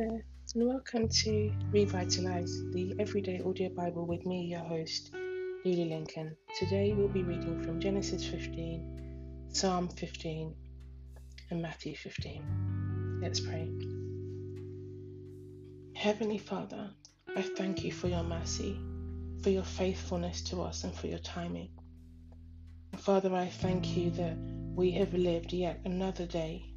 there, and welcome to Revitalize, the everyday audio Bible with me, your host, Lily Lincoln. Today we'll be reading from Genesis 15, Psalm 15, and Matthew 15. Let's pray. Heavenly Father, I thank you for your mercy, for your faithfulness to us, and for your timing. Father, I thank you that we have lived yet another day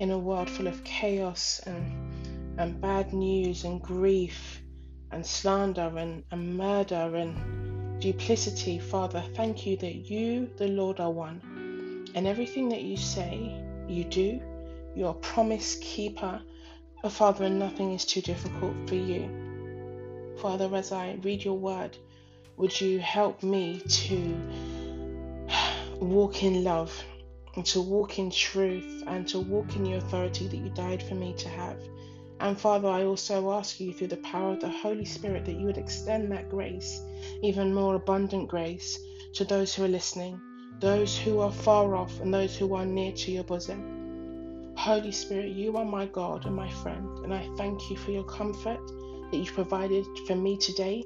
in a world full of chaos and, and bad news and grief and slander and, and murder and duplicity, Father, thank you that you, the Lord, are one. And everything that you say, you do. You're a promise keeper. Oh, Father, and nothing is too difficult for you. Father, as I read your word, would you help me to walk in love? and to walk in truth and to walk in the authority that you died for me to have. And Father, I also ask you through the power of the Holy Spirit that you would extend that grace, even more abundant grace, to those who are listening, those who are far off, and those who are near to your bosom. Holy Spirit, you are my God and my friend, and I thank you for your comfort that you've provided for me today,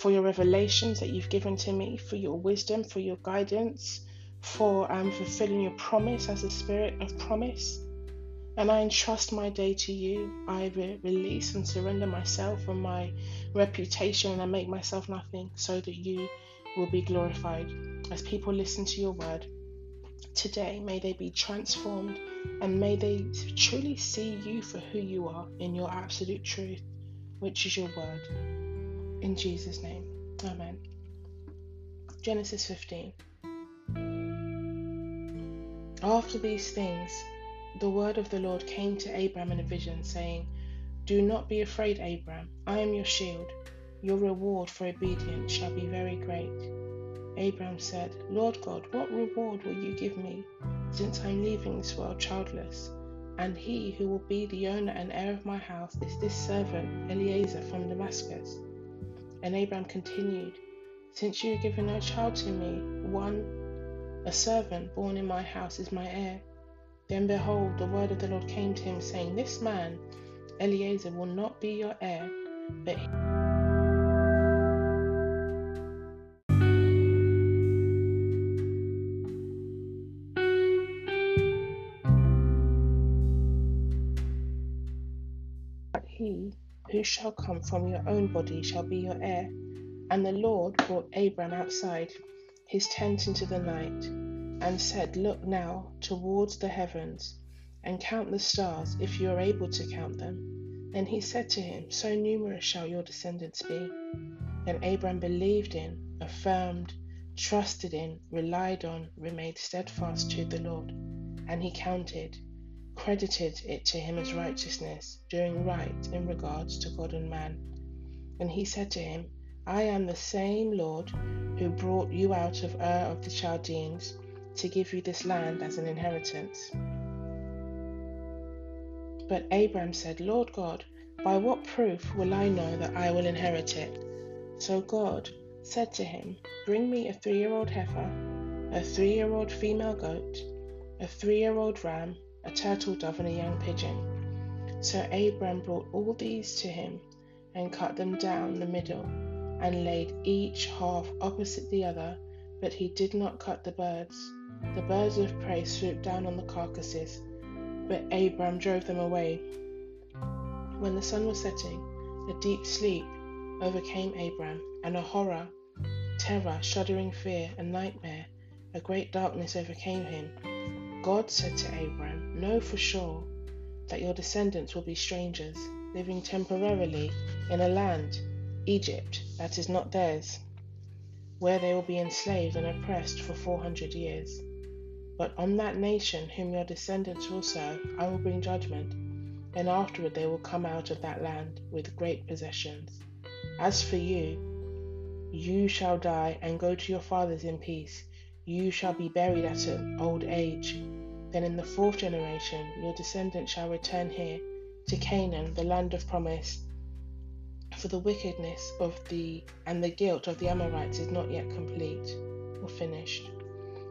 for your revelations that you've given to me, for your wisdom, for your guidance for um, fulfilling your promise as a spirit of promise. And I entrust my day to you. I re- release and surrender myself and my reputation, and I make myself nothing so that you will be glorified. As people listen to your word today, may they be transformed and may they truly see you for who you are in your absolute truth, which is your word. In Jesus' name, Amen. Genesis 15. After these things, the word of the Lord came to Abram in a vision, saying, Do not be afraid, Abram. I am your shield. Your reward for obedience shall be very great. Abram said, Lord God, what reward will you give me, since I am leaving this world childless? And he who will be the owner and heir of my house is this servant Eliezer from Damascus. And Abram continued, Since you have given no child to me, one a servant born in my house is my heir. Then behold, the word of the Lord came to him, saying, This man, Eliezer, will not be your heir, but he who shall come from your own body shall be your heir. And the Lord brought Abram outside his tent into the night, and said, Look now towards the heavens, and count the stars, if you are able to count them. Then he said to him, So numerous shall your descendants be. Then Abram believed in, affirmed, trusted in, relied on, remained steadfast to the Lord, and he counted, credited it to him as righteousness, doing right in regards to God and man. And he said to him, I am the same Lord who brought you out of Ur of the Chaldeans to give you this land as an inheritance. But Abram said, Lord God, by what proof will I know that I will inherit it? So God said to him, Bring me a three year old heifer, a three year old female goat, a three year old ram, a turtle dove, and a young pigeon. So Abram brought all these to him and cut them down the middle and laid each half opposite the other, but he did not cut the birds. The birds of prey swooped down on the carcasses, but Abram drove them away. When the sun was setting, a deep sleep overcame Abram, and a horror, terror, shuddering fear, a nightmare, a great darkness overcame him. God said to Abram, Know for sure that your descendants will be strangers, living temporarily in a land Egypt that is not theirs, where they will be enslaved and oppressed for 400 years. But on that nation whom your descendants will serve, I will bring judgment, and afterward they will come out of that land with great possessions. As for you, you shall die and go to your fathers in peace. You shall be buried at an old age. Then in the fourth generation, your descendants shall return here to Canaan, the land of promise for the wickedness of the and the guilt of the Amorites is not yet complete or finished.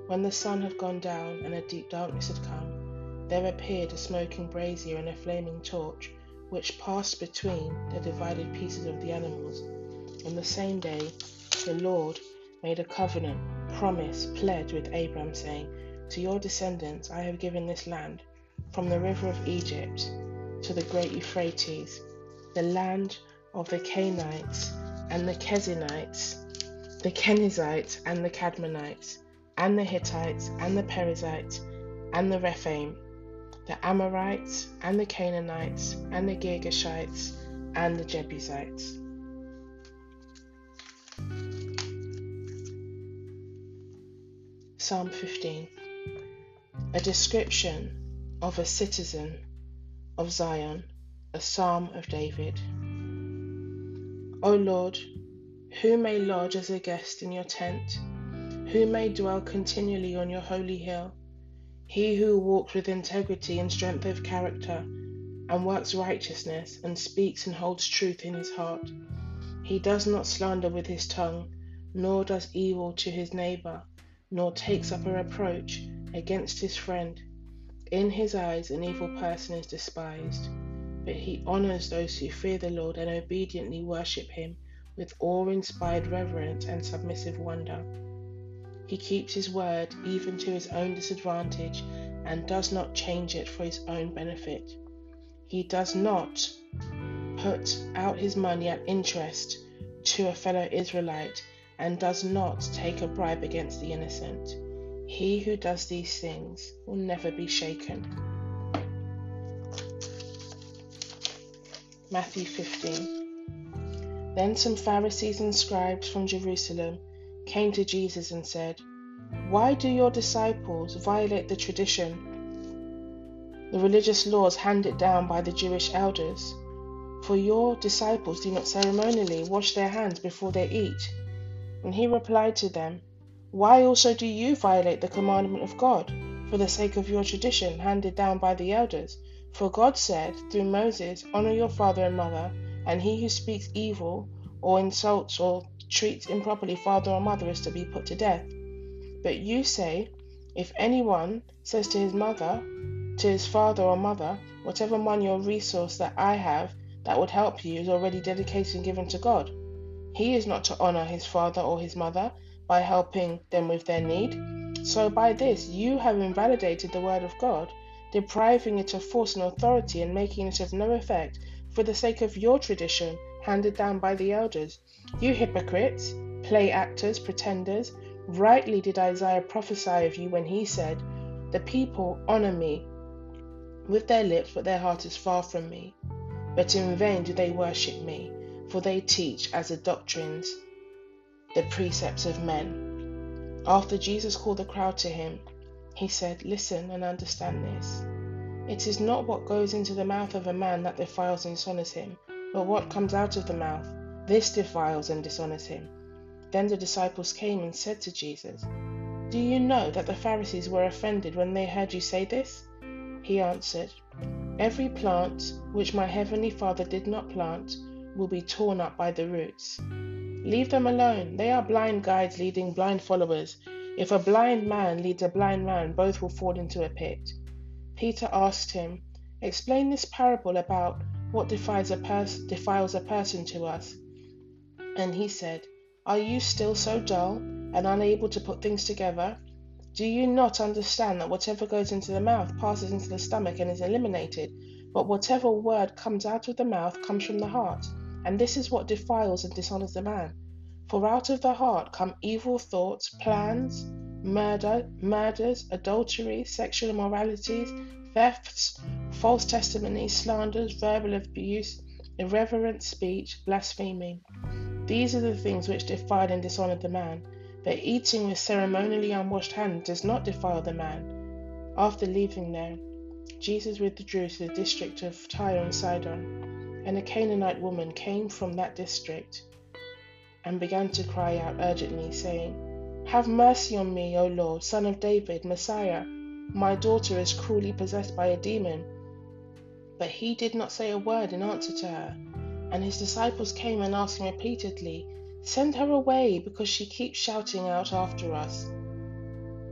When the sun had gone down and a deep darkness had come, there appeared a smoking brazier and a flaming torch which passed between the divided pieces of the animals. On the same day, the Lord made a covenant, promise, pledge with Abram, saying, To your descendants I have given this land, from the river of Egypt to the great Euphrates, the land of the Canaanites and the Kenizzites, the Kenizzites and the Kadmonites, and the Hittites and the Perizzites and the Rephaim, the Amorites and the Canaanites and the Girgashites and the Jebusites. Psalm 15 A description of a citizen of Zion, a psalm of David. O Lord, who may lodge as a guest in your tent? Who may dwell continually on your holy hill? He who walks with integrity and strength of character, and works righteousness, and speaks and holds truth in his heart. He does not slander with his tongue, nor does evil to his neighbor, nor takes up a reproach against his friend. In his eyes, an evil person is despised, but he honors those who fear the Lord and obediently worship him with awe inspired reverence and submissive wonder. He keeps his word even to his own disadvantage and does not change it for his own benefit. He does not put out his money at interest to a fellow Israelite and does not take a bribe against the innocent. He who does these things will never be shaken. Matthew 15. Then some Pharisees and scribes from Jerusalem came to Jesus and said, Why do your disciples violate the tradition, the religious laws handed down by the Jewish elders? For your disciples do not ceremonially wash their hands before they eat. And he replied to them, Why also do you violate the commandment of God for the sake of your tradition handed down by the elders? For God said through Moses, Honor your father and mother, and he who speaks evil or insults or treats improperly father or mother is to be put to death. But you say, if anyone says to his mother, to his father or mother, whatever money or resource that I have that would help you is already dedicated and given to God. He is not to honor his father or his mother by helping them with their need. So by this you have invalidated the word of God, depriving it of force and authority and making it of no effect for the sake of your tradition handed down by the elders. You hypocrites, play actors, pretenders, rightly did Isaiah prophesy of you when he said, The people honor me with their lips, but their heart is far from me. But in vain do they worship me, for they teach as the doctrines the precepts of men. After Jesus called the crowd to him, he said, Listen and understand this. It is not what goes into the mouth of a man that defiles and dishonors him, but what comes out of the mouth, this defiles and dishonors him. Then the disciples came and said to Jesus, Do you know that the Pharisees were offended when they heard you say this? He answered, Every plant which my heavenly Father did not plant will be torn up by the roots. Leave them alone. They are blind guides leading blind followers. If a blind man leads a blind man, both will fall into a pit. Peter asked him, Explain this parable about what defiles a, pers- defiles a person to us? And he said, Are you still so dull and unable to put things together? Do you not understand that whatever goes into the mouth passes into the stomach and is eliminated? But whatever word comes out of the mouth comes from the heart, and this is what defiles and dishonors the man. For out of the heart come evil thoughts, plans, murder, murders, adultery, sexual immoralities, thefts, false testimony, slanders, verbal abuse, irreverent speech, blaspheming. These are the things which defile and dishonor the man. But eating with ceremonially unwashed hands does not defile the man. After leaving there, Jesus withdrew to the district of Tyre and Sidon, and a Canaanite woman came from that district and began to cry out urgently, saying, Have mercy on me, O Lord, son of David, Messiah. My daughter is cruelly possessed by a demon. But he did not say a word in answer to her. And his disciples came and asked him repeatedly, Send her away, because she keeps shouting out after us.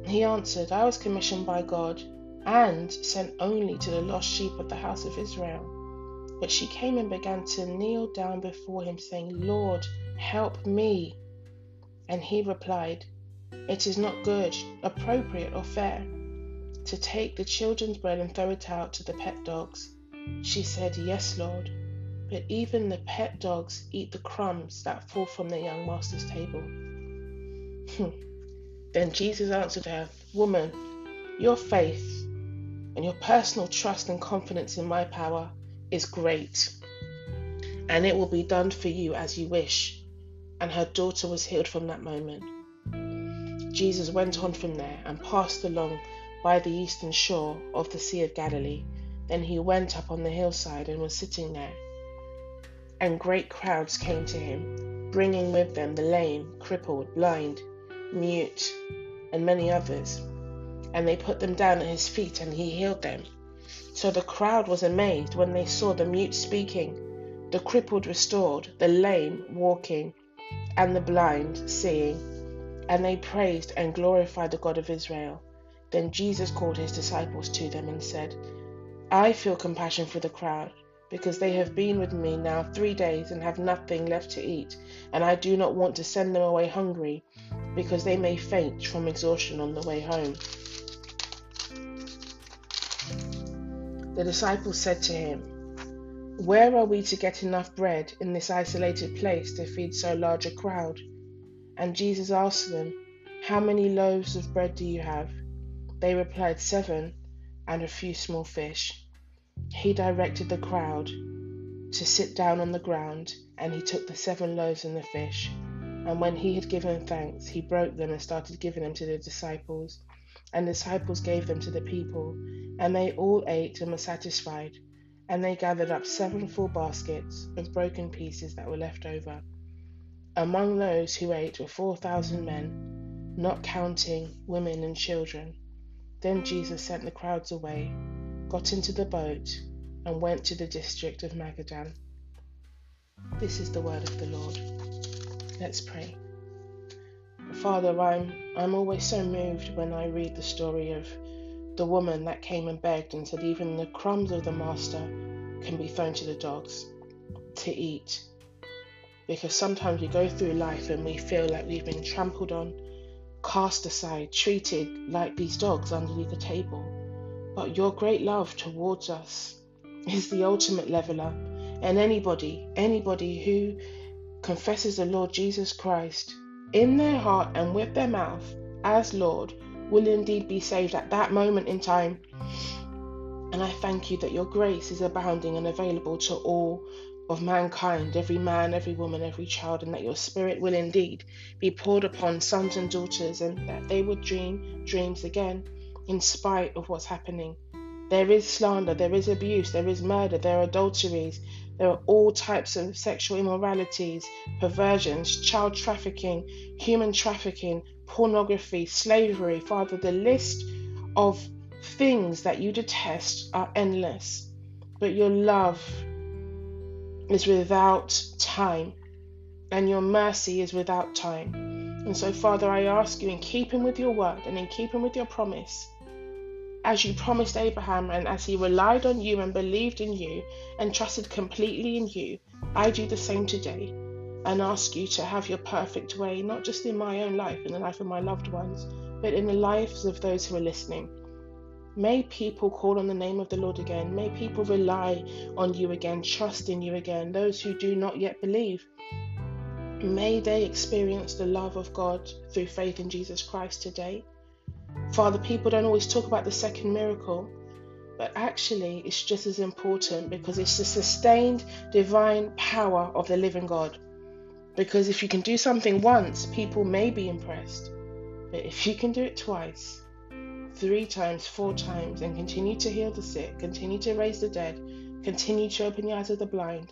He answered, I was commissioned by God and sent only to the lost sheep of the house of Israel. But she came and began to kneel down before him, saying, Lord, help me. And he replied, It is not good, appropriate, or fair to take the children's bread and throw it out to the pet dogs. She said, Yes, Lord, but even the pet dogs eat the crumbs that fall from their young master's table. Hmm. then Jesus answered her, Woman, your faith and your personal trust and confidence in my power is great, and it will be done for you as you wish. And her daughter was healed from that moment. Jesus went on from there and passed along by the eastern shore of the Sea of Galilee. Then he went up on the hillside and was sitting there. And great crowds came to him, bringing with them the lame, crippled, blind, mute, and many others. And they put them down at his feet, and he healed them. So the crowd was amazed when they saw the mute speaking, the crippled restored, the lame walking, and the blind seeing. And they praised and glorified the God of Israel. Then Jesus called his disciples to them and said, I feel compassion for the crowd, because they have been with me now three days and have nothing left to eat, and I do not want to send them away hungry, because they may faint from exhaustion on the way home. The disciples said to him, Where are we to get enough bread in this isolated place to feed so large a crowd? And Jesus asked them, How many loaves of bread do you have? They replied, Seven, and a few small fish. He directed the crowd to sit down on the ground, and he took the seven loaves and the fish. And when he had given thanks, he broke them and started giving them to the disciples. And the disciples gave them to the people, and they all ate and were satisfied. And they gathered up seven full baskets of broken pieces that were left over. Among those who ate were four thousand men, not counting women and children. Then Jesus sent the crowds away, got into the boat, and went to the district of Magadan. This is the word of the Lord. Let's pray. Father, I'm I'm always so moved when I read the story of the woman that came and begged and said even the crumbs of the master can be thrown to the dogs to eat. Because sometimes we go through life and we feel like we've been trampled on, cast aside, treated like these dogs underneath the table. But your great love towards us is the ultimate leveler. And anybody, anybody who confesses the Lord Jesus Christ in their heart and with their mouth as Lord will indeed be saved at that moment in time. And I thank you that your grace is abounding and available to all of mankind, every man, every woman, every child, and that your spirit will indeed be poured upon sons and daughters, and that they would dream dreams again, in spite of what's happening. There is slander, there is abuse, there is murder, there are adulteries, there are all types of sexual immoralities, perversions, child trafficking, human trafficking, pornography, slavery. Father, the list of things that you detest are endless, but your love is without time, and your mercy is without time. And so, Father, I ask you, in keeping with your word and in keeping with your promise, as you promised Abraham and as he relied on you and believed in you and trusted completely in you, I do the same today and ask you to have your perfect way, not just in my own life, in the life of my loved ones, but in the lives of those who are listening. May people call on the name of the Lord again. May people rely on you again, trust in you again. Those who do not yet believe, may they experience the love of God through faith in Jesus Christ today. Father, people don't always talk about the second miracle, but actually it's just as important because it's the sustained divine power of the living God. Because if you can do something once, people may be impressed. But if you can do it twice, three times, four times, and continue to heal the sick, continue to raise the dead, continue to open the eyes of the blind.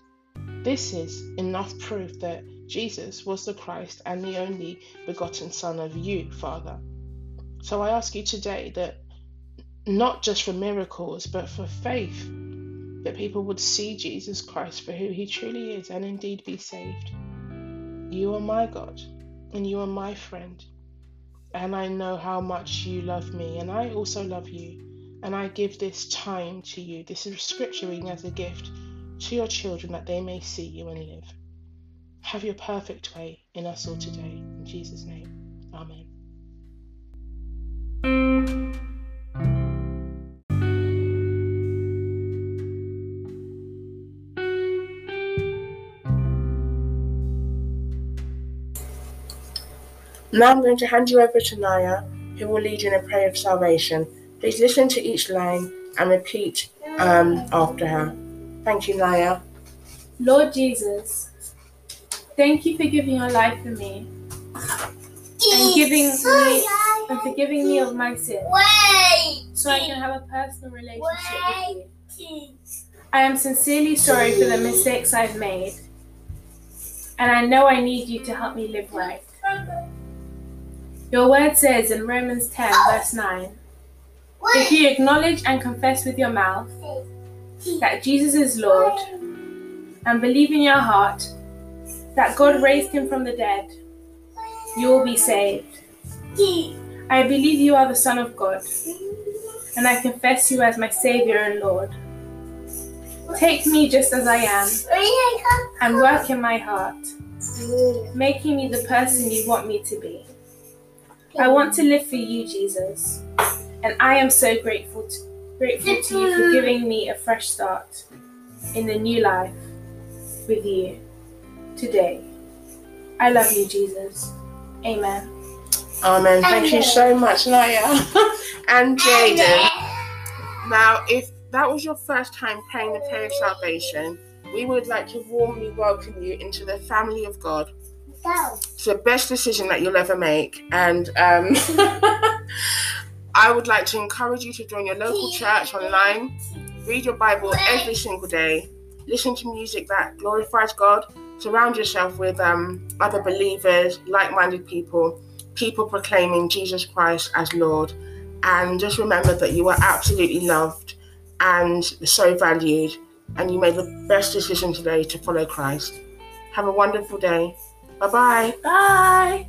This is enough proof that Jesus was the Christ and the only begotten Son of you, Father. So I ask you today that not just for miracles, but for faith, that people would see Jesus Christ for who he truly is and indeed be saved. You are my God, and you are my friend and I know how much you love me, and I also love you. And I give this time to you, this is scripture reading as a gift to your children that they may see you and live. Have your perfect way in us all today. In Jesus' name, Amen. Now I'm going to hand you over to Naya, who will lead you in a prayer of salvation. Please listen to each line and repeat um, after her. Thank you, Naya. Lord Jesus, thank you for giving your life for me and giving me and forgiving me of my sin, so I can have a personal relationship with you. I am sincerely sorry for the mistakes I've made, and I know I need you to help me live right. Your word says in Romans 10, verse 9 If you acknowledge and confess with your mouth that Jesus is Lord and believe in your heart that God raised him from the dead, you will be saved. I believe you are the Son of God, and I confess you as my Savior and Lord. Take me just as I am and work in my heart, making me the person you want me to be. I want to live for you, Jesus, and I am so grateful to, grateful to you for giving me a fresh start in the new life with you today. I love you, Jesus. Amen. Amen. Thank you so much, Naya and Jaden. Now, if that was your first time praying the prayer of salvation, we would like to warmly welcome you into the family of God. It's the best decision that you'll ever make. And um, I would like to encourage you to join your local church online, read your Bible every single day, listen to music that glorifies God, surround yourself with um, other believers, like minded people, people proclaiming Jesus Christ as Lord. And just remember that you are absolutely loved and so valued, and you made the best decision today to follow Christ. Have a wonderful day. Bye-bye. Bye.